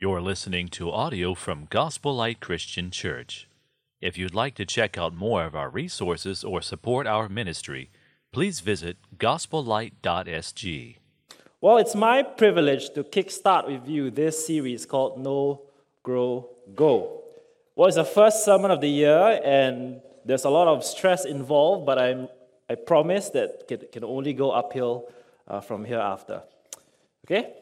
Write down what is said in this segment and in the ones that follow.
You're listening to audio from Gospel Light Christian Church. If you'd like to check out more of our resources or support our ministry, please visit gospellight.sg. Well, it's my privilege to kickstart with you this series called Know Grow, Go. Well, it's the first sermon of the year, and there's a lot of stress involved, but I'm, I promise that it can only go uphill uh, from here after. Okay?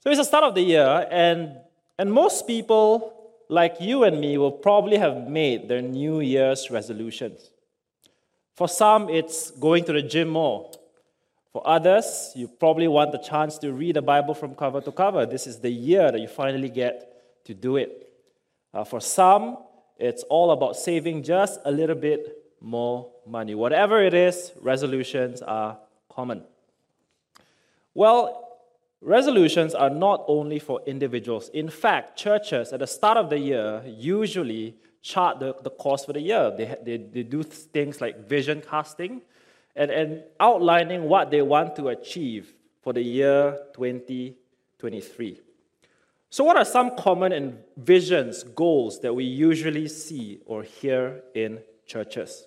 So it's the start of the year, and and most people, like you and me, will probably have made their New Year's resolutions. For some, it's going to the gym more. For others, you probably want the chance to read the Bible from cover to cover. This is the year that you finally get to do it. Uh, for some, it's all about saving just a little bit more money. Whatever it is, resolutions are common. Well, Resolutions are not only for individuals. In fact, churches at the start of the year usually chart the, the course for the year. They, they, they do things like vision casting and, and outlining what they want to achieve for the year 2023. So, what are some common visions, goals that we usually see or hear in churches?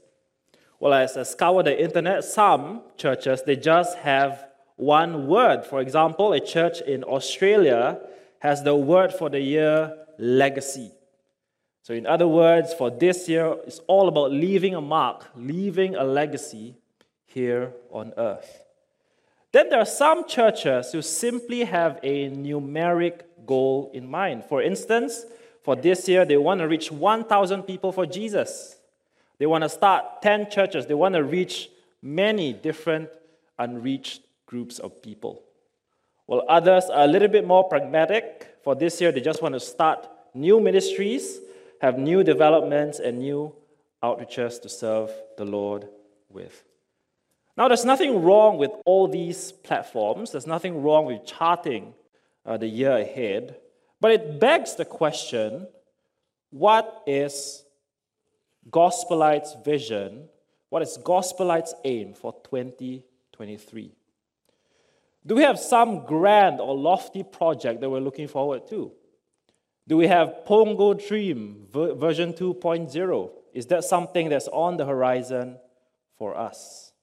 Well, as I scour the internet, some churches they just have one word. For example, a church in Australia has the word for the year legacy. So, in other words, for this year, it's all about leaving a mark, leaving a legacy here on earth. Then there are some churches who simply have a numeric goal in mind. For instance, for this year, they want to reach 1,000 people for Jesus. They want to start 10 churches. They want to reach many different unreached groups of people. While others are a little bit more pragmatic, for this year they just want to start new ministries, have new developments, and new outreaches to serve the Lord with. Now, there's nothing wrong with all these platforms, there's nothing wrong with charting uh, the year ahead, but it begs the question what is Gospel Light's vision? What is Gospel Light's aim for 2023? Do we have some grand or lofty project that we're looking forward to? Do we have Pongo Dream version 2.0? Is that something that's on the horizon for us?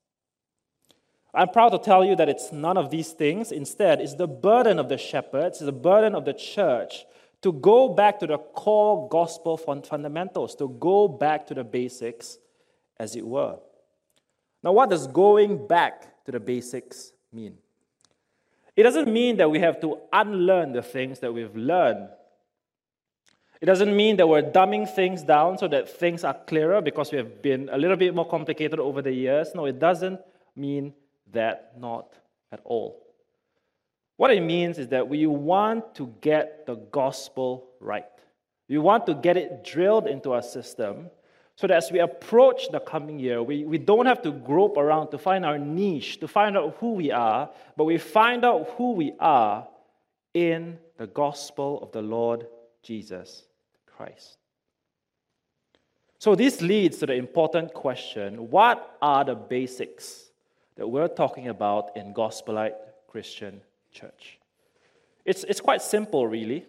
I'm proud to tell you that it's none of these things. Instead, it's the burden of the shepherds, it's the burden of the church to go back to the core gospel fundamentals, to go back to the basics, as it were. Now, what does going back to the basics mean? It doesn't mean that we have to unlearn the things that we've learned. It doesn't mean that we're dumbing things down so that things are clearer because we have been a little bit more complicated over the years. No, it doesn't mean that, not at all. What it means is that we want to get the gospel right. We want to get it drilled into our system so that as we approach the coming year, we, we don't have to grope around to find our niche, to find out who we are, but we find out who we are in the gospel of the Lord Jesus Christ. So, this leads to the important question what are the basics that we're talking about in Gospel Light Christian Church? It's, it's quite simple, really.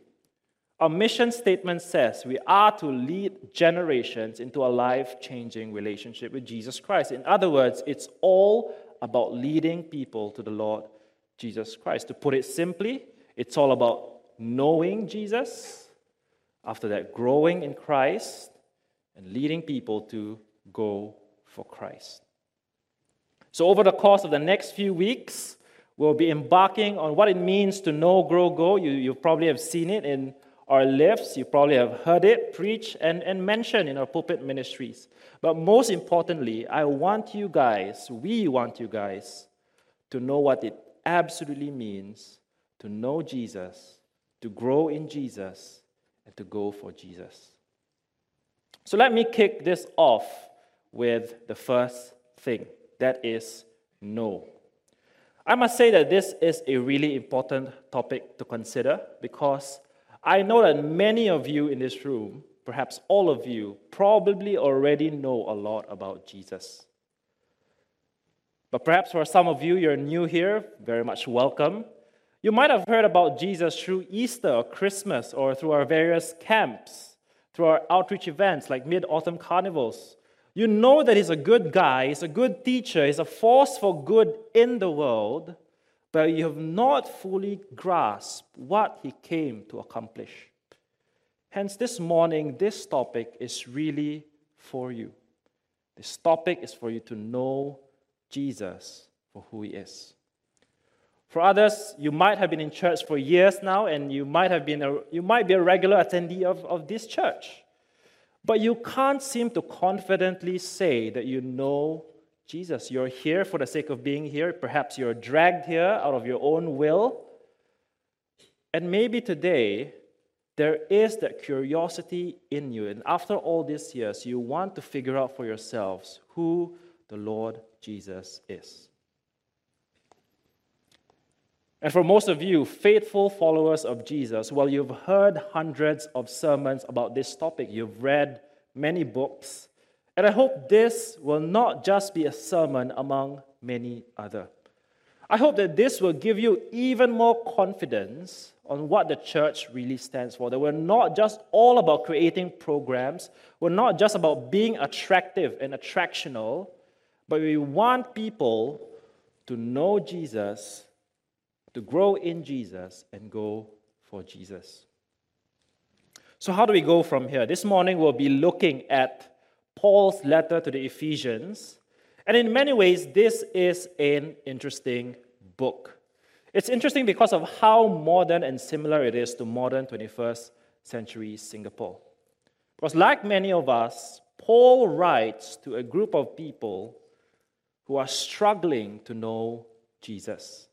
Our mission statement says we are to lead generations into a life changing relationship with Jesus Christ. In other words, it's all about leading people to the Lord Jesus Christ. To put it simply, it's all about knowing Jesus, after that, growing in Christ, and leading people to go for Christ. So, over the course of the next few weeks, we'll be embarking on what it means to know, grow, go. You, you probably have seen it in our lives. You probably have heard it preached and, and mentioned in our pulpit ministries. But most importantly, I want you guys, we want you guys, to know what it absolutely means to know Jesus, to grow in Jesus, and to go for Jesus. So let me kick this off with the first thing that is know. I must say that this is a really important topic to consider because I know that many of you in this room, perhaps all of you, probably already know a lot about Jesus. But perhaps for some of you, you're new here, very much welcome. You might have heard about Jesus through Easter or Christmas or through our various camps, through our outreach events like Mid Autumn Carnivals. You know that He's a good guy, He's a good teacher, He's a force for good in the world, but you have not fully grasped what He came to accomplish. Hence, this morning, this topic is really for you. This topic is for you to know Jesus for who He is. For others, you might have been in church for years now, and you might, have been a, you might be a regular attendee of, of this church. But you can't seem to confidently say that you know Jesus. You're here for the sake of being here. Perhaps you're dragged here out of your own will. And maybe today, there is that curiosity in you. And after all these years, you want to figure out for yourselves who the Lord Jesus is. And for most of you, faithful followers of Jesus, well, you've heard hundreds of sermons about this topic, you've read many books, and I hope this will not just be a sermon among many other. I hope that this will give you even more confidence on what the church really stands for. That we're not just all about creating programs, we're not just about being attractive and attractional, but we want people to know Jesus to grow in Jesus and go for Jesus. So, how do we go from here? This morning we'll be looking at Paul's letter to the Ephesians. And in many ways, this is an interesting book. It's interesting because of how modern and similar it is to modern 21st century Singapore. Because, like many of us, Paul writes to a group of people who are struggling to know Jesus.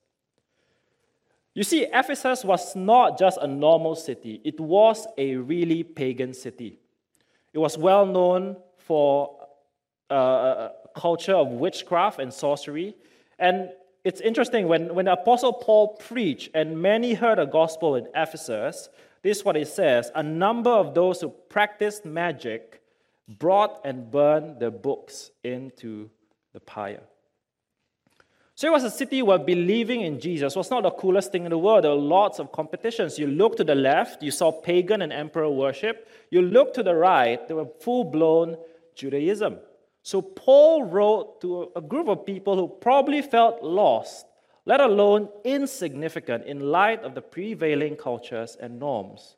You see, Ephesus was not just a normal city, it was a really pagan city. It was well known for uh, a culture of witchcraft and sorcery. And it's interesting, when, when the Apostle Paul preached and many heard the gospel in Ephesus, this is what it says A number of those who practiced magic brought and burned their books into the pyre. So it was a city where believing in Jesus was not the coolest thing in the world. There were lots of competitions. You look to the left, you saw pagan and emperor worship. You look to the right, there were full blown Judaism. So Paul wrote to a group of people who probably felt lost, let alone insignificant in light of the prevailing cultures and norms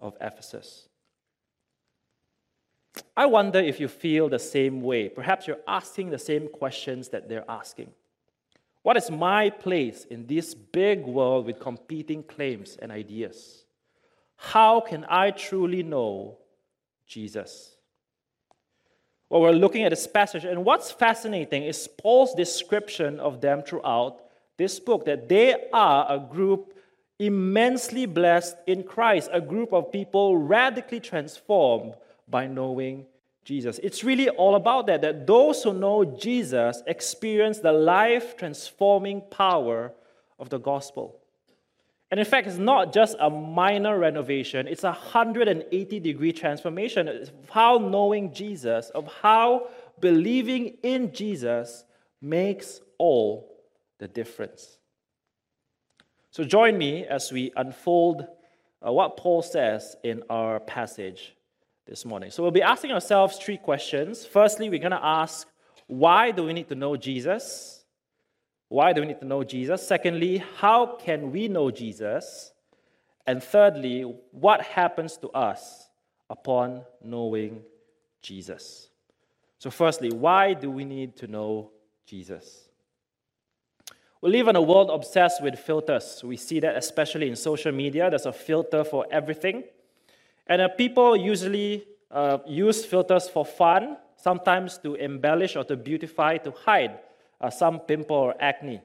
of Ephesus. I wonder if you feel the same way. Perhaps you're asking the same questions that they're asking. What is my place in this big world with competing claims and ideas? How can I truly know Jesus? Well, we're looking at this passage, and what's fascinating is Paul's description of them throughout this book that they are a group immensely blessed in Christ, a group of people radically transformed by knowing Jesus. It's really all about that, that those who know Jesus experience the life transforming power of the gospel. And in fact, it's not just a minor renovation, it's a 180 degree transformation of how knowing Jesus, of how believing in Jesus makes all the difference. So join me as we unfold uh, what Paul says in our passage this morning. So we'll be asking ourselves three questions. Firstly, we're going to ask, why do we need to know Jesus? Why do we need to know Jesus? Secondly, how can we know Jesus? And thirdly, what happens to us upon knowing Jesus? So, firstly, why do we need to know Jesus? We live in a world obsessed with filters. We see that especially in social media. There's a filter for everything. And uh, people usually uh, use filters for fun, sometimes to embellish or to beautify, to hide uh, some pimple or acne.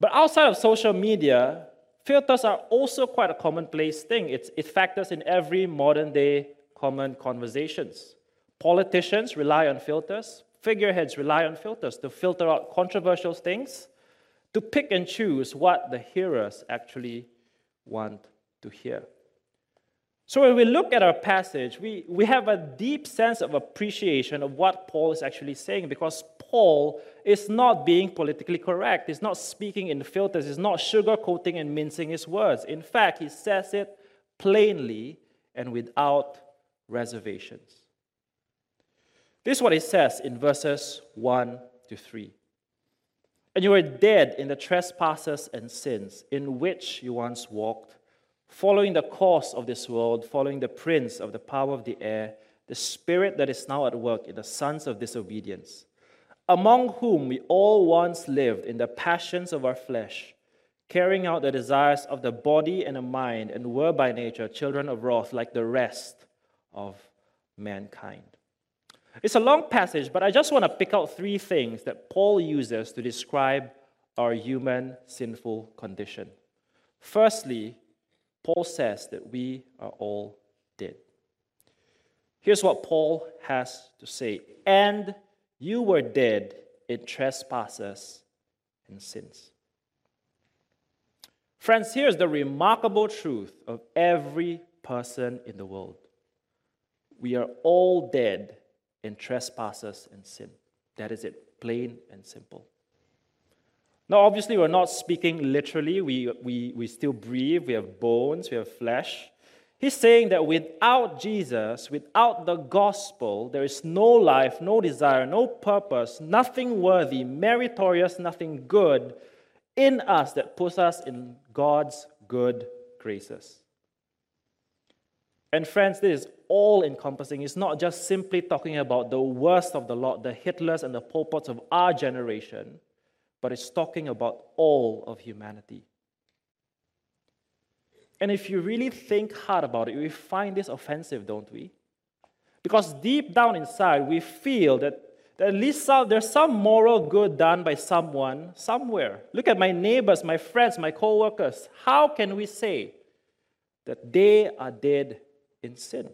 But outside of social media, filters are also quite a commonplace thing. It's, it factors in every modern day common conversations. Politicians rely on filters, figureheads rely on filters to filter out controversial things, to pick and choose what the hearers actually want to hear. So when we look at our passage, we, we have a deep sense of appreciation of what Paul is actually saying because Paul is not being politically correct. He's not speaking in filters. He's not sugarcoating and mincing his words. In fact, he says it plainly and without reservations. This is what he says in verses 1 to 3. And you were dead in the trespasses and sins in which you once walked, following the course of this world, following the prince of the power of the air, the spirit that is now at work in the sons of disobedience, among whom we all once lived in the passions of our flesh, carrying out the desires of the body and the mind, and were by nature children of wrath like the rest of mankind. It's a long passage, but I just want to pick out three things that Paul uses to describe our human sinful condition. Firstly, Paul says that we are all dead. Here's what Paul has to say And you were dead in trespasses and sins. Friends, here's the remarkable truth of every person in the world we are all dead in trespasses and sin. That is it, plain and simple. Now, obviously, we're not speaking literally. We, we, we still breathe, we have bones, we have flesh. He's saying that without Jesus, without the gospel, there is no life, no desire, no purpose, nothing worthy, meritorious, nothing good in us that puts us in God's good graces. And friends, this is all encompassing. It's not just simply talking about the worst of the lot, the Hitlers and the Pol Pots of our generation, but it's talking about all of humanity. And if you really think hard about it, we find this offensive, don't we? Because deep down inside, we feel that, at least some, there's some moral good done by someone somewhere. Look at my neighbors, my friends, my co workers. How can we say that they are dead in sin?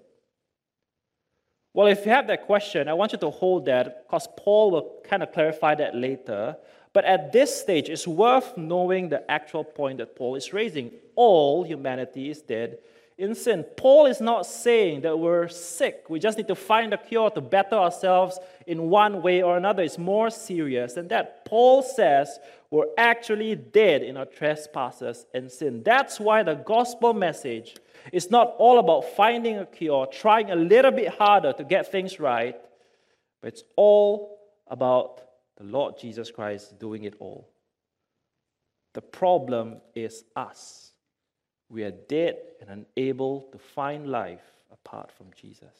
Well, if you have that question, I want you to hold that because Paul will kind of clarify that later. But at this stage, it's worth knowing the actual point that Paul is raising. All humanity is dead in sin. Paul is not saying that we're sick. We just need to find a cure to better ourselves in one way or another. It's more serious than that. Paul says we're actually dead in our trespasses and sin. That's why the gospel message it's not all about finding a cure, trying a little bit harder to get things right, but it's all about the Lord Jesus Christ doing it all. The problem is us. We are dead and unable to find life apart from Jesus.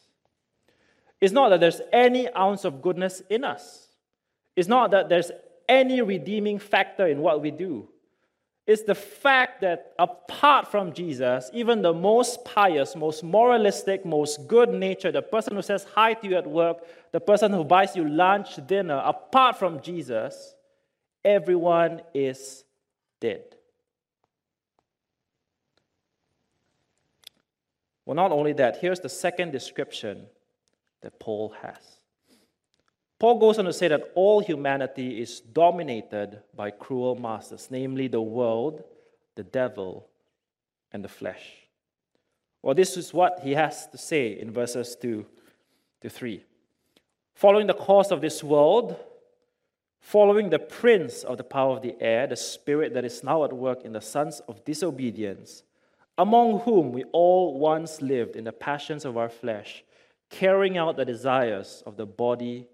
It's not that there's any ounce of goodness in us. It's not that there's any redeeming factor in what we do is the fact that apart from Jesus, even the most pious, most moralistic, most good natured, the person who says hi to you at work, the person who buys you lunch, dinner, apart from Jesus, everyone is dead. Well, not only that, here's the second description that Paul has. Paul goes on to say that all humanity is dominated by cruel masters, namely the world, the devil, and the flesh. Well, this is what he has to say in verses 2 to 3. Following the course of this world, following the prince of the power of the air, the spirit that is now at work in the sons of disobedience, among whom we all once lived in the passions of our flesh, carrying out the desires of the body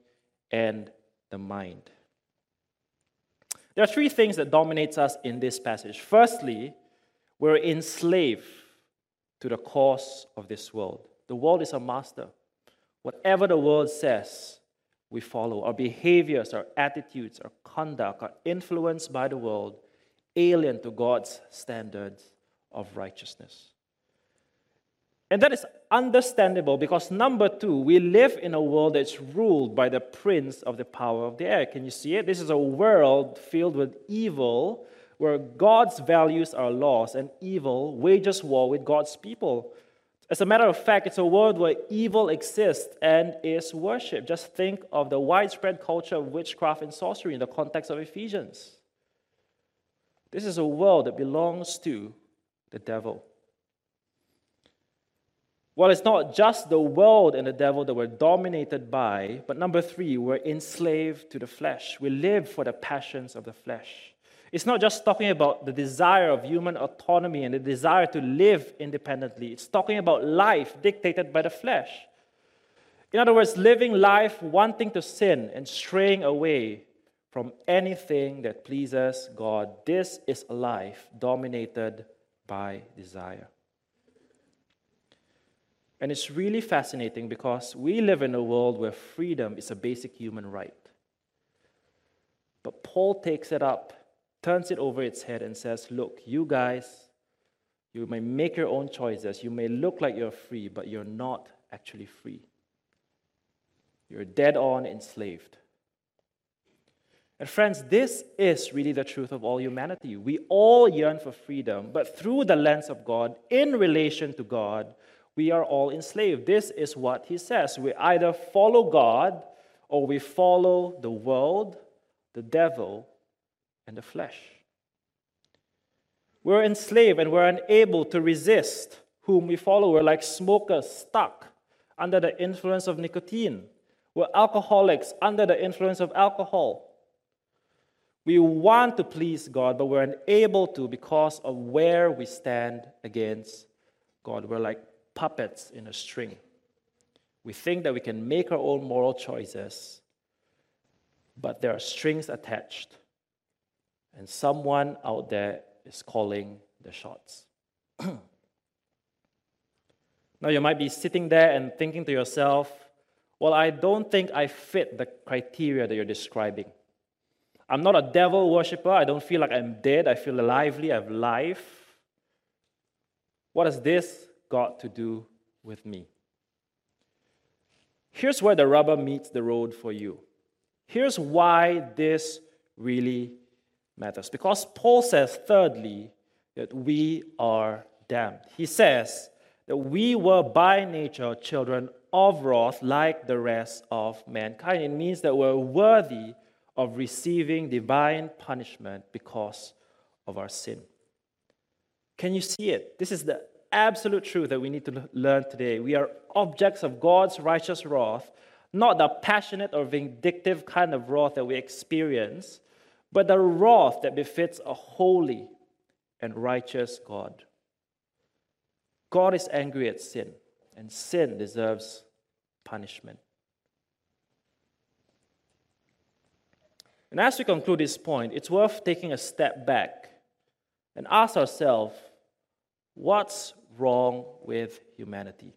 and the mind. There are three things that dominates us in this passage. Firstly, we're enslaved to the course of this world. The world is a master. Whatever the world says, we follow. Our behaviors, our attitudes, our conduct are influenced by the world, alien to God's standards of righteousness. And that is understandable because, number two, we live in a world that's ruled by the prince of the power of the air. Can you see it? This is a world filled with evil where God's values are lost and evil wages war with God's people. As a matter of fact, it's a world where evil exists and is worshipped. Just think of the widespread culture of witchcraft and sorcery in the context of Ephesians. This is a world that belongs to the devil. Well, it's not just the world and the devil that we're dominated by, but number three, we're enslaved to the flesh. We live for the passions of the flesh. It's not just talking about the desire of human autonomy and the desire to live independently, it's talking about life dictated by the flesh. In other words, living life wanting to sin and straying away from anything that pleases God. This is a life dominated by desire. And it's really fascinating because we live in a world where freedom is a basic human right. But Paul takes it up, turns it over its head, and says, Look, you guys, you may make your own choices. You may look like you're free, but you're not actually free. You're dead on enslaved. And friends, this is really the truth of all humanity. We all yearn for freedom, but through the lens of God, in relation to God, we are all enslaved. This is what he says. We either follow God or we follow the world, the devil, and the flesh. We're enslaved and we're unable to resist whom we follow. We're like smokers stuck under the influence of nicotine. We're alcoholics under the influence of alcohol. We want to please God, but we're unable to because of where we stand against God. We're like puppets in a string. We think that we can make our own moral choices, but there are strings attached, and someone out there is calling the shots. now, you might be sitting there and thinking to yourself, well, I don't think I fit the criteria that you're describing. I'm not a devil worshiper. I don't feel like I'm dead. I feel lively. I have life. What has this got to do with me? Here's where the rubber meets the road for you. Here's why this really matters. Because Paul says, thirdly, that we are damned. He says that we were by nature children of wrath like the rest of mankind. It means that we're worthy of receiving divine punishment because of our sin. Can you see it? This is the absolute truth that we need to learn today. We are objects of God's righteous wrath, not the passionate or vindictive kind of wrath that we experience, but the wrath that befits a holy and righteous God. God is angry at sin, and sin deserves punishment. And as we conclude this point, it's worth taking a step back and ask ourselves what's wrong with humanity?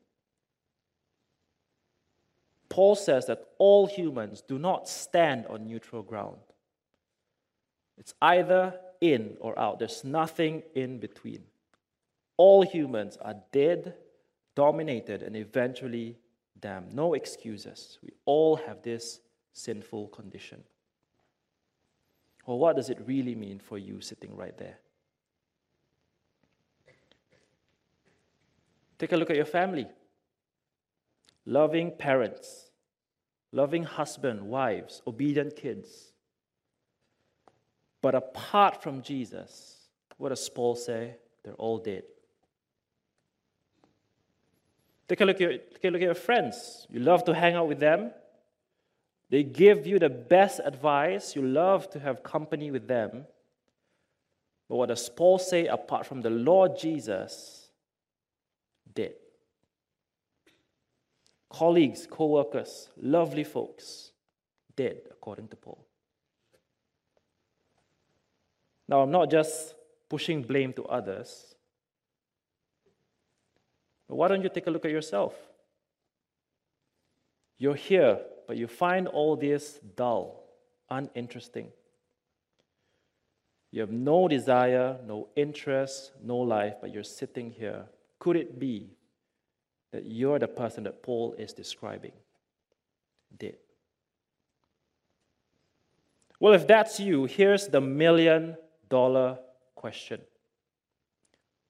Paul says that all humans do not stand on neutral ground. It's either in or out, there's nothing in between. All humans are dead, dominated, and eventually damned. No excuses. We all have this sinful condition. Well, what does it really mean for you sitting right there? Take a look at your family. Loving parents, loving husband, wives, obedient kids. But apart from Jesus, what does Paul say? They're all dead. Take a look at your, take a look at your friends. You love to hang out with them. They give you the best advice. You love to have company with them. But what does Paul say apart from the Lord Jesus? Dead. Colleagues, co workers, lovely folks, dead, according to Paul. Now, I'm not just pushing blame to others, but why don't you take a look at yourself? You're here but you find all this dull, uninteresting. You have no desire, no interest, no life, but you're sitting here. Could it be that you're the person that Paul is describing? Dead. Well, if that's you, here's the million dollar question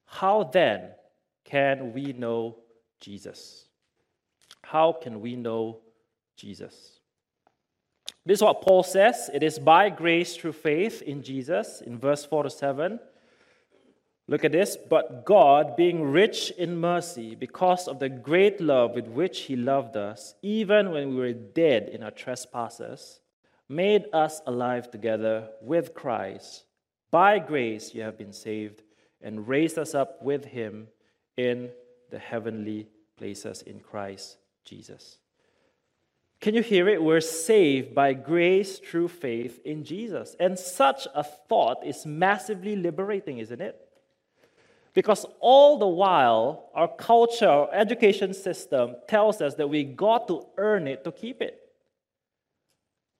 How then can we know Jesus? How can we know Jesus. This is what Paul says it is by grace through faith in Jesus in verse 4 to 7. Look at this. But God, being rich in mercy, because of the great love with which He loved us, even when we were dead in our trespasses, made us alive together with Christ. By grace you have been saved, and raised us up with Him in the heavenly places in Christ Jesus. Can you hear it? We're saved by grace through faith in Jesus. And such a thought is massively liberating, isn't it? Because all the while, our culture, our education system tells us that we got to earn it to keep it.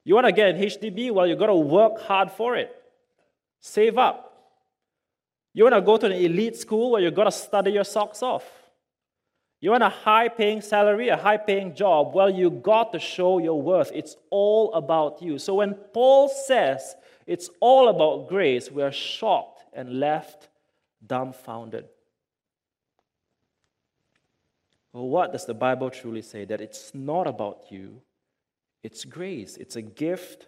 You want to get an HDB? Well, you got to work hard for it. Save up. You want to go to an elite school? Well, you got to study your socks off. You want a high paying salary, a high paying job? Well, you got to show your worth. It's all about you. So when Paul says it's all about grace, we are shocked and left dumbfounded. Well, what does the Bible truly say? That it's not about you, it's grace. It's a gift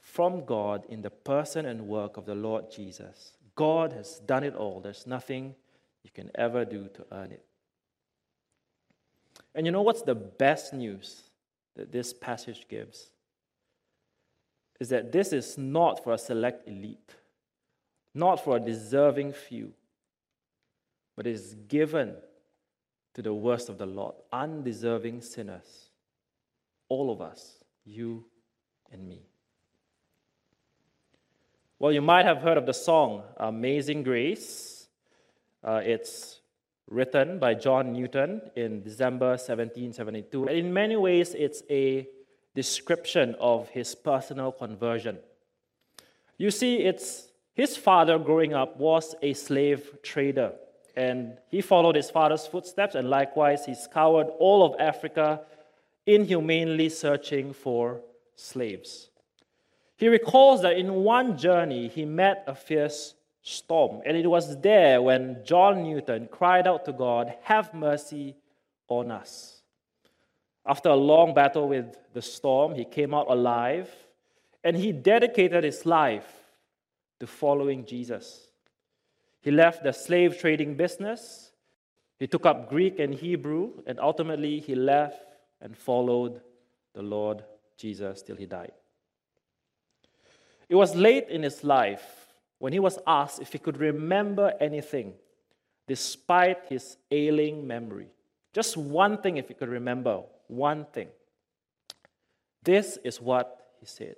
from God in the person and work of the Lord Jesus. God has done it all. There's nothing you can ever do to earn it. And you know what's the best news that this passage gives? Is that this is not for a select elite, not for a deserving few, but is given to the worst of the lot, undeserving sinners, all of us, you and me. Well, you might have heard of the song Amazing Grace. Uh, it's written by John Newton in December 1772. And in many ways, it's a description of his personal conversion. You see, it's his father growing up was a slave trader and he followed his father's footsteps, and likewise, he scoured all of Africa, inhumanely searching for slaves. He recalls that in one journey, he met a fierce storm, and it was there when John Newton cried out to God, Have mercy on us. After a long battle with the storm, he came out alive, and he dedicated his life to following Jesus. He left the slave trading business. He took up Greek and Hebrew, and ultimately he left and followed the Lord Jesus till he died. It was late in his life when he was asked if he could remember anything despite his ailing memory. Just one thing, if he could remember, one thing. This is what he said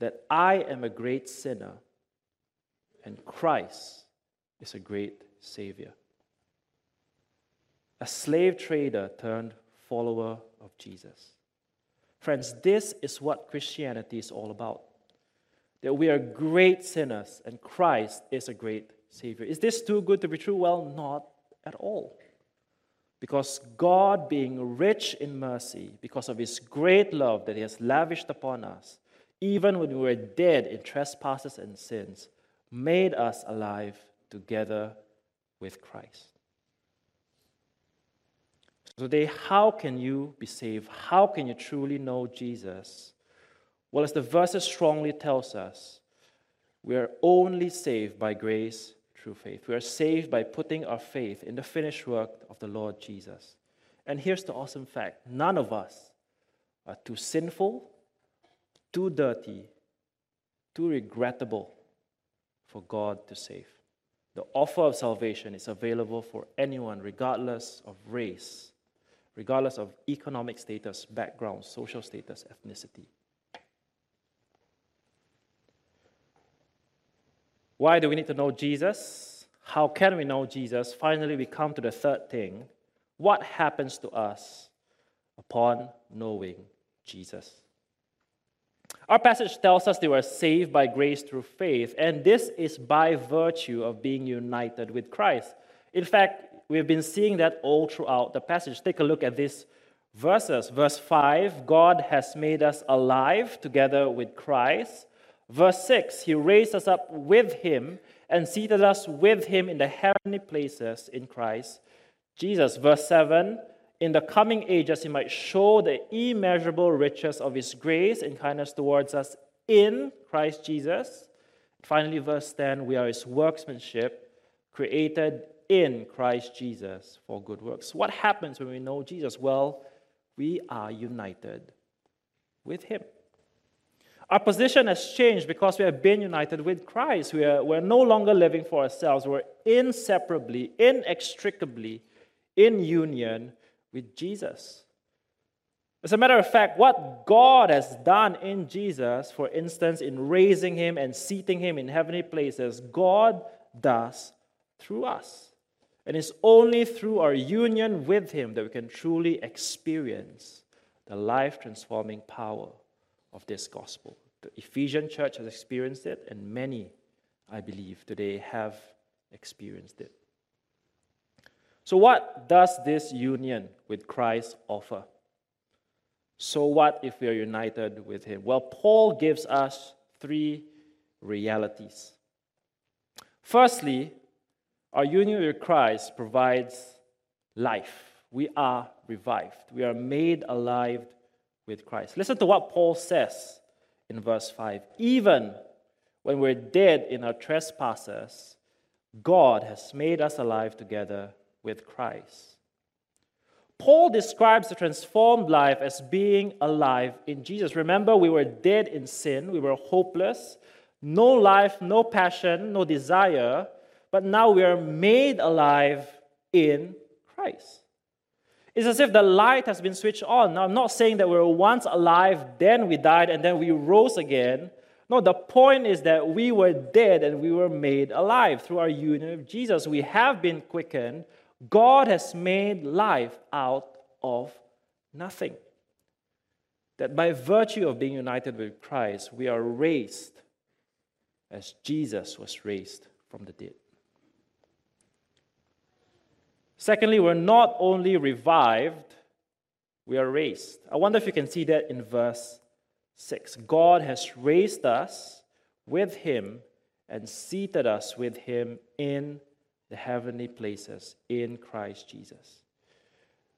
that I am a great sinner and Christ is a great Savior. A slave trader turned follower of Jesus. Friends, this is what Christianity is all about. That we are great sinners and Christ is a great Savior. Is this too good to be true? Well, not at all. Because God, being rich in mercy, because of His great love that He has lavished upon us, even when we were dead in trespasses and sins, made us alive together with Christ. So, today, how can you be saved? How can you truly know Jesus? Well, as the verses strongly tells us, we are only saved by grace through faith. We are saved by putting our faith in the finished work of the Lord Jesus. And here's the awesome fact none of us are too sinful, too dirty, too regrettable for God to save. The offer of salvation is available for anyone, regardless of race, regardless of economic status, background, social status, ethnicity. Why do we need to know Jesus? How can we know Jesus? Finally, we come to the third thing. What happens to us upon knowing Jesus? Our passage tells us they were saved by grace through faith, and this is by virtue of being united with Christ. In fact, we've been seeing that all throughout the passage. Take a look at these verses. Verse 5 God has made us alive together with Christ. Verse 6 He raised us up with Him and seated us with Him in the heavenly places in Christ Jesus. Verse 7 in the coming ages he might show the immeasurable riches of his grace and kindness towards us in Christ Jesus. Finally, verse 10 we are his workmanship, created in Christ Jesus for good works. What happens when we know Jesus? Well, we are united with Him. Our position has changed because we have been united with Christ. We are, we're no longer living for ourselves. We're inseparably, inextricably in union with Jesus. As a matter of fact, what God has done in Jesus, for instance, in raising him and seating him in heavenly places, God does through us. And it's only through our union with him that we can truly experience the life transforming power of this gospel. The Ephesian church has experienced it, and many, I believe, today have experienced it. So, what does this union with Christ offer? So, what if we are united with Him? Well, Paul gives us three realities. Firstly, our union with Christ provides life. We are revived, we are made alive with Christ. Listen to what Paul says in verse 5. Even when we're dead in our trespasses, God has made us alive together with Christ. Paul describes the transformed life as being alive in Jesus. Remember, we were dead in sin, we were hopeless, no life, no passion, no desire, but now we are made alive in Christ. It's as if the light has been switched on. Now, I'm not saying that we were once alive, then we died, and then we rose again. No, the point is that we were dead and we were made alive through our union with Jesus. We have been quickened God has made life out of nothing. That by virtue of being united with Christ, we are raised as Jesus was raised from the dead. Secondly, we're not only revived, we are raised. I wonder if you can see that in verse 6. God has raised us with Him and seated us with Him in the heavenly places in Christ Jesus.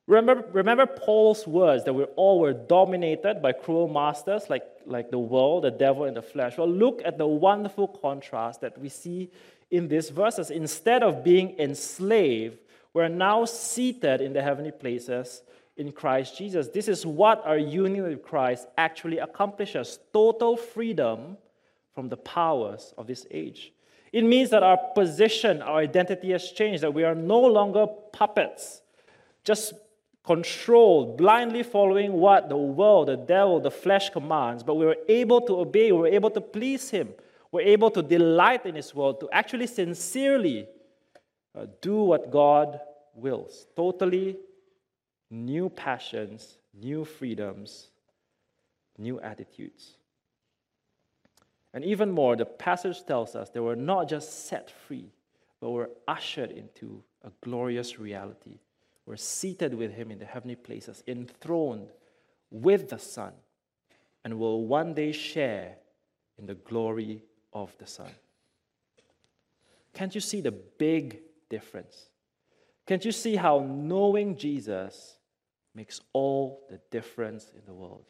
Remember, remember Paul's words that we all were dominated by cruel masters like, like the world, the devil, and the flesh. Well, look at the wonderful contrast that we see in these verses. Instead of being enslaved, we're now seated in the heavenly places in Christ Jesus. This is what our union with Christ actually accomplishes total freedom from the powers of this age. It means that our position, our identity has changed, that we are no longer puppets, just controlled, blindly following what the world, the devil, the flesh commands, but we were able to obey, we were able to please Him, we're able to delight in His world, to actually sincerely uh, do what God wills. Totally new passions, new freedoms, new attitudes. And even more, the passage tells us they were not just set free, but were ushered into a glorious reality. We're seated with Him in the heavenly places, enthroned with the Son, and will one day share in the glory of the Son. Can't you see the big difference? Can't you see how knowing Jesus makes all the difference in the world?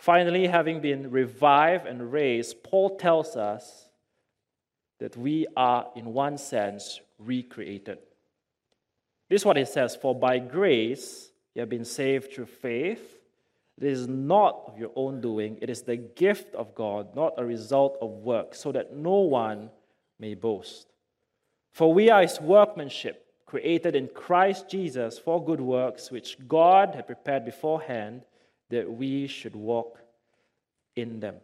Finally, having been revived and raised, Paul tells us that we are, in one sense, recreated. This is what he says For by grace you have been saved through faith. It is not of your own doing, it is the gift of God, not a result of work, so that no one may boast. For we are his workmanship, created in Christ Jesus for good works, which God had prepared beforehand that we should walk in them.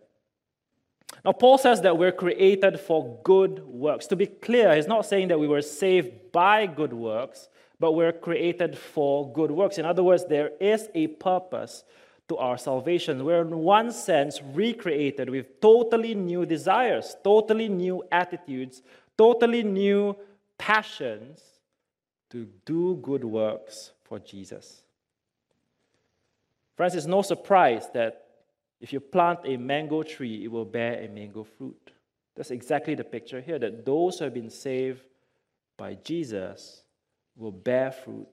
Now, Paul says that we're created for good works. To be clear, he's not saying that we were saved by good works, but we're created for good works. In other words, there is a purpose to our salvation. We're, in one sense, recreated with totally new desires, totally new attitudes, totally new passions to do good works for Jesus. Friends, it's no surprise that if you plant a mango tree, it will bear a mango fruit. That's exactly the picture here that those who have been saved by Jesus will bear fruit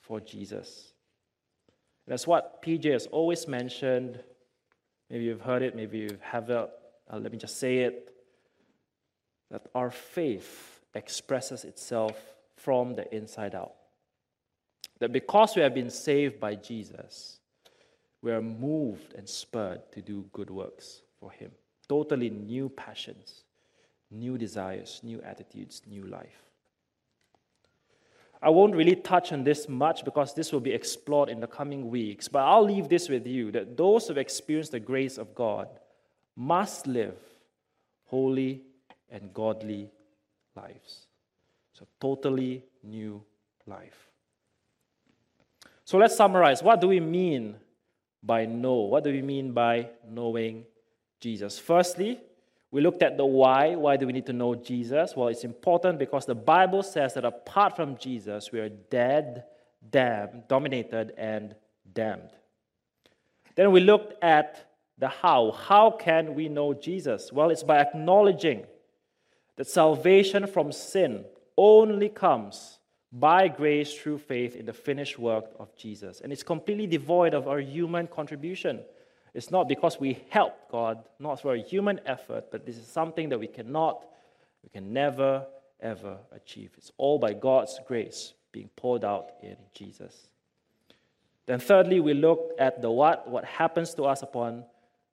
for Jesus. That's what PJ has always mentioned. Maybe you've heard it, maybe you haven't. Uh, let me just say it. that our faith expresses itself from the inside out. That because we have been saved by Jesus, we are moved and spurred to do good works for Him. Totally new passions, new desires, new attitudes, new life. I won't really touch on this much because this will be explored in the coming weeks, but I'll leave this with you that those who have experienced the grace of God must live holy and godly lives. So, totally new life. So, let's summarize. What do we mean by know? What do we mean by knowing Jesus? Firstly, we looked at the why. Why do we need to know Jesus? Well, it's important because the Bible says that apart from Jesus, we are dead, damned, dominated, and damned. Then we looked at the how. How can we know Jesus? Well, it's by acknowledging that salvation from sin only comes by grace through faith in the finished work of Jesus. And it's completely devoid of our human contribution. It's not because we help God, not through a human effort, but this is something that we cannot, we can never, ever achieve. It's all by God's grace being poured out in Jesus. Then, thirdly, we look at the what, what happens to us upon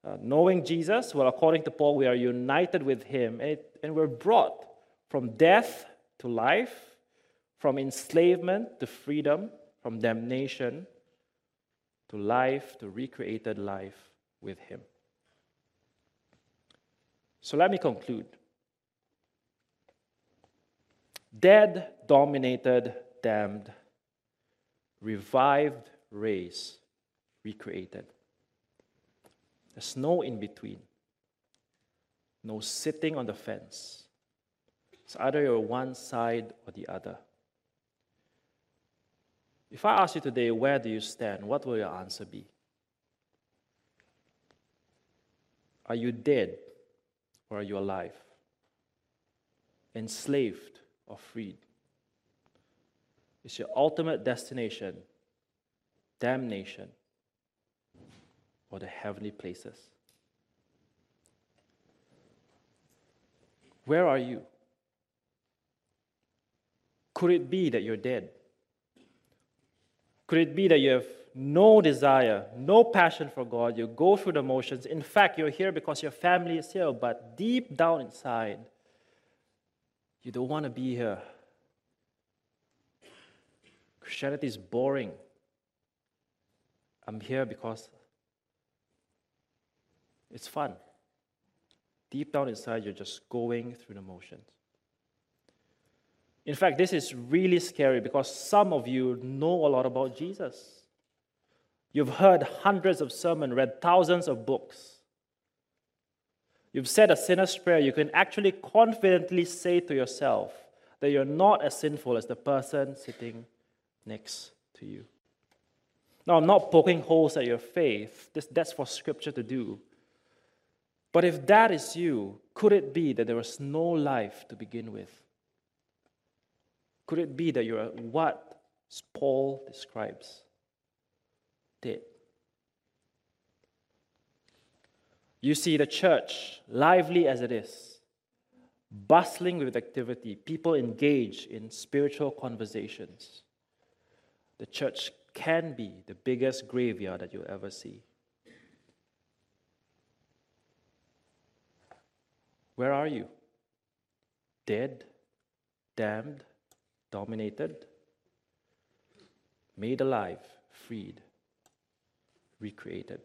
uh, knowing Jesus. Well, according to Paul, we are united with him and, it, and we're brought from death to life, from enslavement to freedom, from damnation to life, to recreated life with Him. So let me conclude. Dead, dominated, damned, revived, raised, recreated. There's no in between, no sitting on the fence. It's either you're one side or the other. If I ask you today, where do you stand? What will your answer be? Are you dead or are you alive? Enslaved or freed? Is your ultimate destination damnation or the heavenly places? Where are you? Could it be that you're dead? Could it be that you have no desire, no passion for God. You go through the motions. In fact, you're here because your family is here, but deep down inside, you don't want to be here. Christianity is boring. I'm here because it's fun. Deep down inside, you're just going through the motions. In fact, this is really scary because some of you know a lot about Jesus. You've heard hundreds of sermons, read thousands of books. You've said a sinner's prayer. You can actually confidently say to yourself that you're not as sinful as the person sitting next to you. Now, I'm not poking holes at your faith, that's for scripture to do. But if that is you, could it be that there was no life to begin with? Could it be that you're what Paul describes dead. You see the church, lively as it is, bustling with activity, people engage in spiritual conversations. The church can be the biggest graveyard that you'll ever see. Where are you? Dead, damned, dominated, made alive, freed recreated.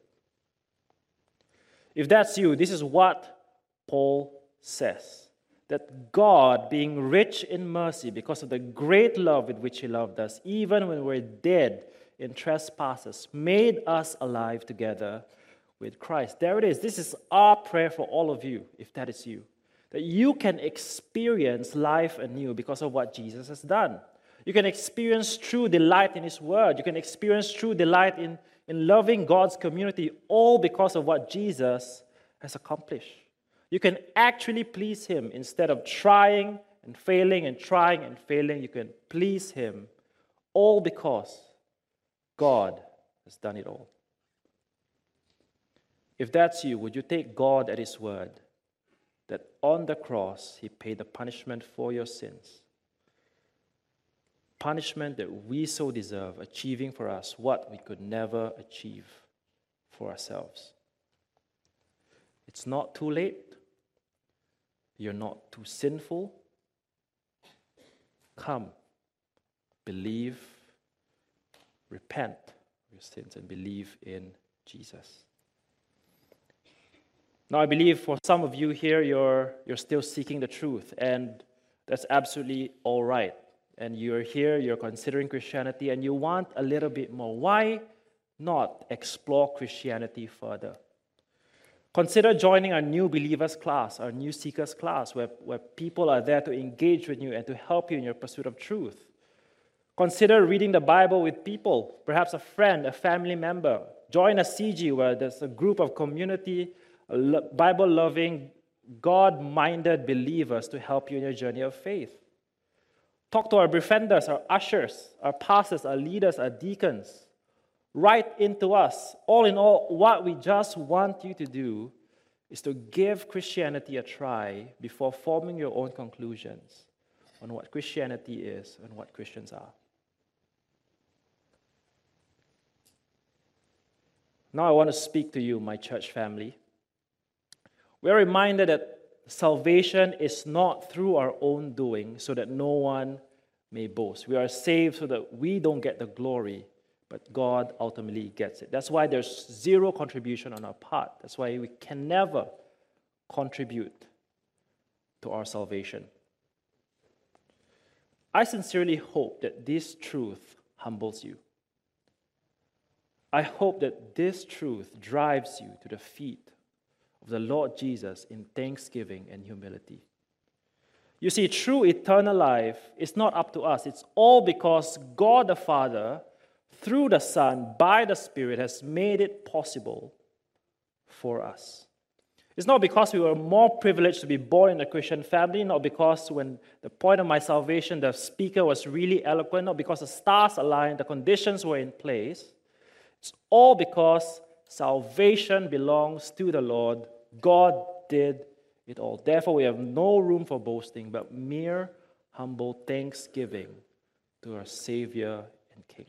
If that's you, this is what Paul says that God, being rich in mercy because of the great love with which He loved us, even when we're dead in trespasses, made us alive together with Christ. There it is. This is our prayer for all of you, if that is you. That you can experience life anew because of what Jesus has done. You can experience true delight in His Word. You can experience true delight in in loving God's community, all because of what Jesus has accomplished. You can actually please Him instead of trying and failing and trying and failing. You can please Him, all because God has done it all. If that's you, would you take God at His word on the cross he paid the punishment for your sins. Punishment that we so deserve, achieving for us what we could never achieve for ourselves. It's not too late. You're not too sinful. Come, believe, repent of your sins, and believe in Jesus. Now, I believe for some of you here, you're, you're still seeking the truth, and that's absolutely all right. And you're here, you're considering Christianity, and you want a little bit more. Why not explore Christianity further? Consider joining our new believers class, our new seekers class, where, where people are there to engage with you and to help you in your pursuit of truth. Consider reading the Bible with people, perhaps a friend, a family member. Join a CG where there's a group of community Bible loving, God minded believers to help you in your journey of faith. Talk to our befrienders, our ushers, our pastors, our leaders, our deacons. Write into us. All in all, what we just want you to do is to give Christianity a try before forming your own conclusions on what Christianity is and what Christians are. Now, I want to speak to you, my church family. We're reminded that salvation is not through our own doing, so that no one may boast. We are saved so that we don't get the glory, but God ultimately gets it. That's why there's zero contribution on our part. That's why we can never contribute to our salvation. I sincerely hope that this truth humbles you. I hope that this truth drives you to the feet of the Lord Jesus in thanksgiving and humility. You see, true eternal life is not up to us. It's all because God the Father, through the Son, by the Spirit, has made it possible for us. It's not because we were more privileged to be born in a Christian family, not because when the point of my salvation, the speaker was really eloquent, not because the stars aligned, the conditions were in place. It's all because salvation belongs to the Lord God did it all. Therefore, we have no room for boasting, but mere humble thanksgiving to our Savior and King.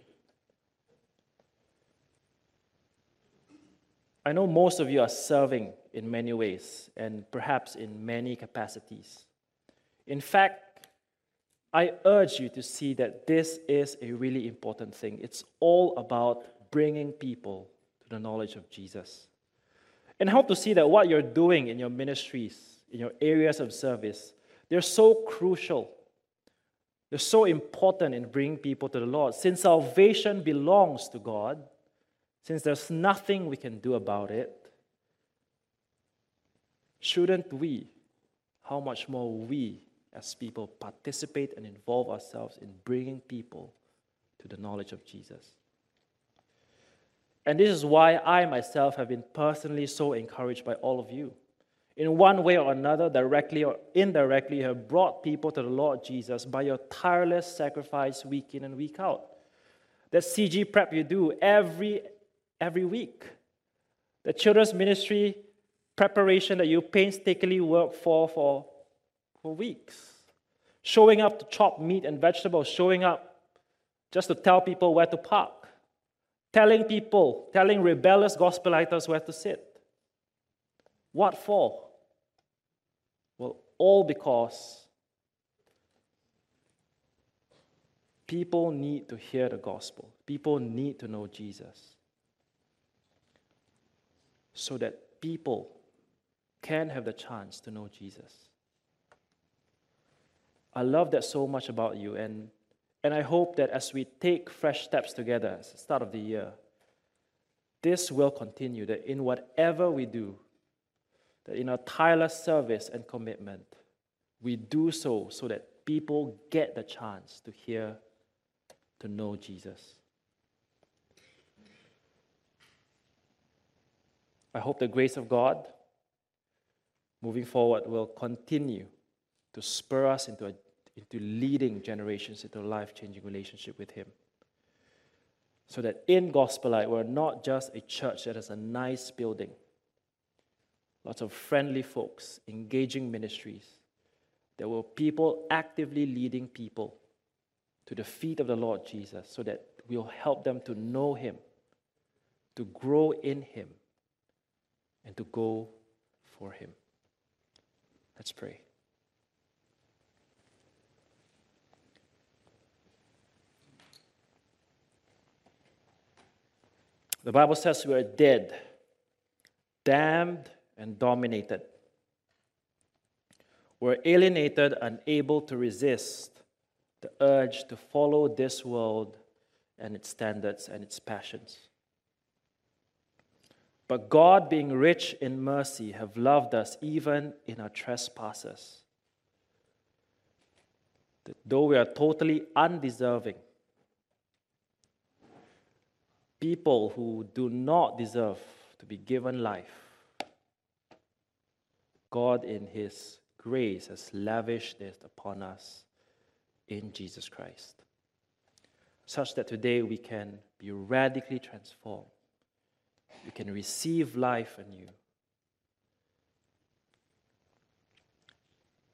I know most of you are serving in many ways and perhaps in many capacities. In fact, I urge you to see that this is a really important thing. It's all about bringing people to the knowledge of Jesus. And help to see that what you're doing in your ministries, in your areas of service, they're so crucial. They're so important in bringing people to the Lord. Since salvation belongs to God, since there's nothing we can do about it, shouldn't we, how much more we as people, participate and involve ourselves in bringing people to the knowledge of Jesus? And this is why I myself have been personally so encouraged by all of you. In one way or another, directly or indirectly, you have brought people to the Lord Jesus by your tireless sacrifice week in and week out. That CG prep you do every, every week. The children's ministry preparation that you painstakingly work for, for for weeks. Showing up to chop meat and vegetables, showing up just to tell people where to park telling people, telling rebellious Gospel Lighters where to sit. What for? Well, all because people need to hear the gospel. People need to know Jesus. So that people can have the chance to know Jesus. I love that so much about you, and and I hope that as we take fresh steps together at the start of the year, this will continue, that in whatever we do, that in our tireless service and commitment, we do so so that people get the chance to hear, to know Jesus. I hope the grace of God moving forward will continue to spur us into a into leading generations into a life changing relationship with Him. So that in Gospel Light, we're not just a church that has a nice building, lots of friendly folks, engaging ministries. There were people actively leading people to the feet of the Lord Jesus so that we'll help them to know Him, to grow in Him, and to go for Him. Let's pray. The Bible says we are dead, damned, and dominated. We're alienated, unable to resist the urge to follow this world and its standards and its passions. But God, being rich in mercy, have loved us even in our trespasses. That though we are totally undeserving, people who do not deserve to be given life, God, in His grace, has lavished this upon us in Jesus Christ, such that today we can be radically transformed. We can receive life anew.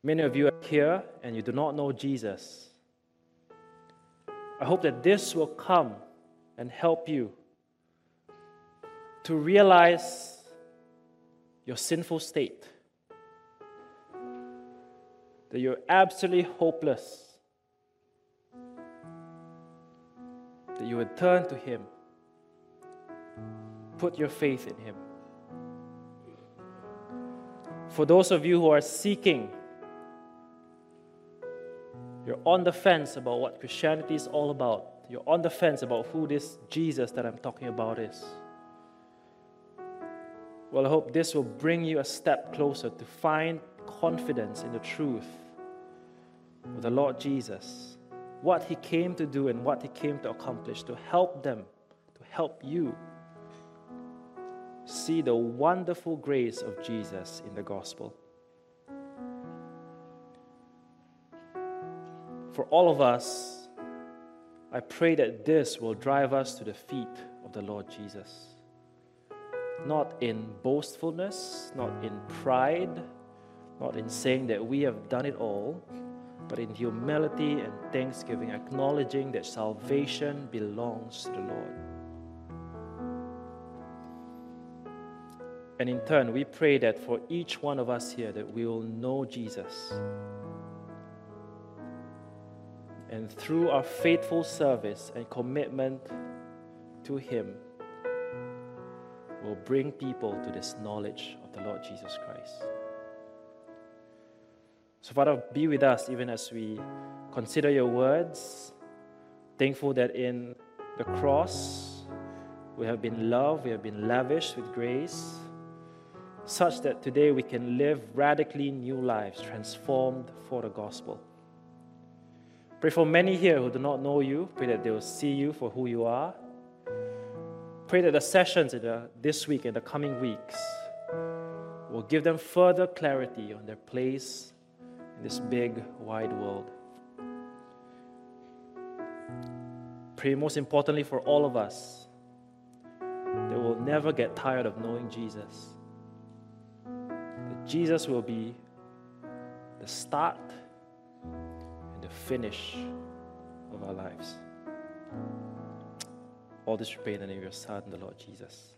Many of you are here and you do not know Jesus. I hope that this will come and help you to realize your sinful state, that you're absolutely hopeless, that you would turn to Him, put your faith in Him. For those of you who are seeking, you're on the fence about what Christianity is all about. You're on the fence about who this Jesus that I'm talking about is. Well, I hope this will bring you a step closer to find confidence in the truth of the Lord Jesus, what He came to do and what He came to accomplish to help them, to help you see the wonderful grace of Jesus in the gospel. For all of us, I pray that this will drive us to the feet of the Lord Jesus. Not in boastfulness, not in pride, not in saying that we have done it all, but in humility and thanksgiving, acknowledging that salvation belongs to the Lord. And in turn, we pray that for each one of us here that we will know Jesus. And through our faithful service and commitment to Him, will bring people to this knowledge of the Lord Jesus Christ. So, Father, be with us even as we consider your words. Thankful that in the cross we have been loved, we have been lavished with grace, such that today we can live radically new lives, transformed for the gospel. Pray for many here who do not know you. Pray that they will see you for who you are. Pray that the sessions in the, this week and the coming weeks will give them further clarity on their place in this big, wide world. Pray most importantly for all of us that we'll never get tired of knowing Jesus. That Jesus will be the start the finish of our lives. All this we pray in the name of your Son, the Lord Jesus.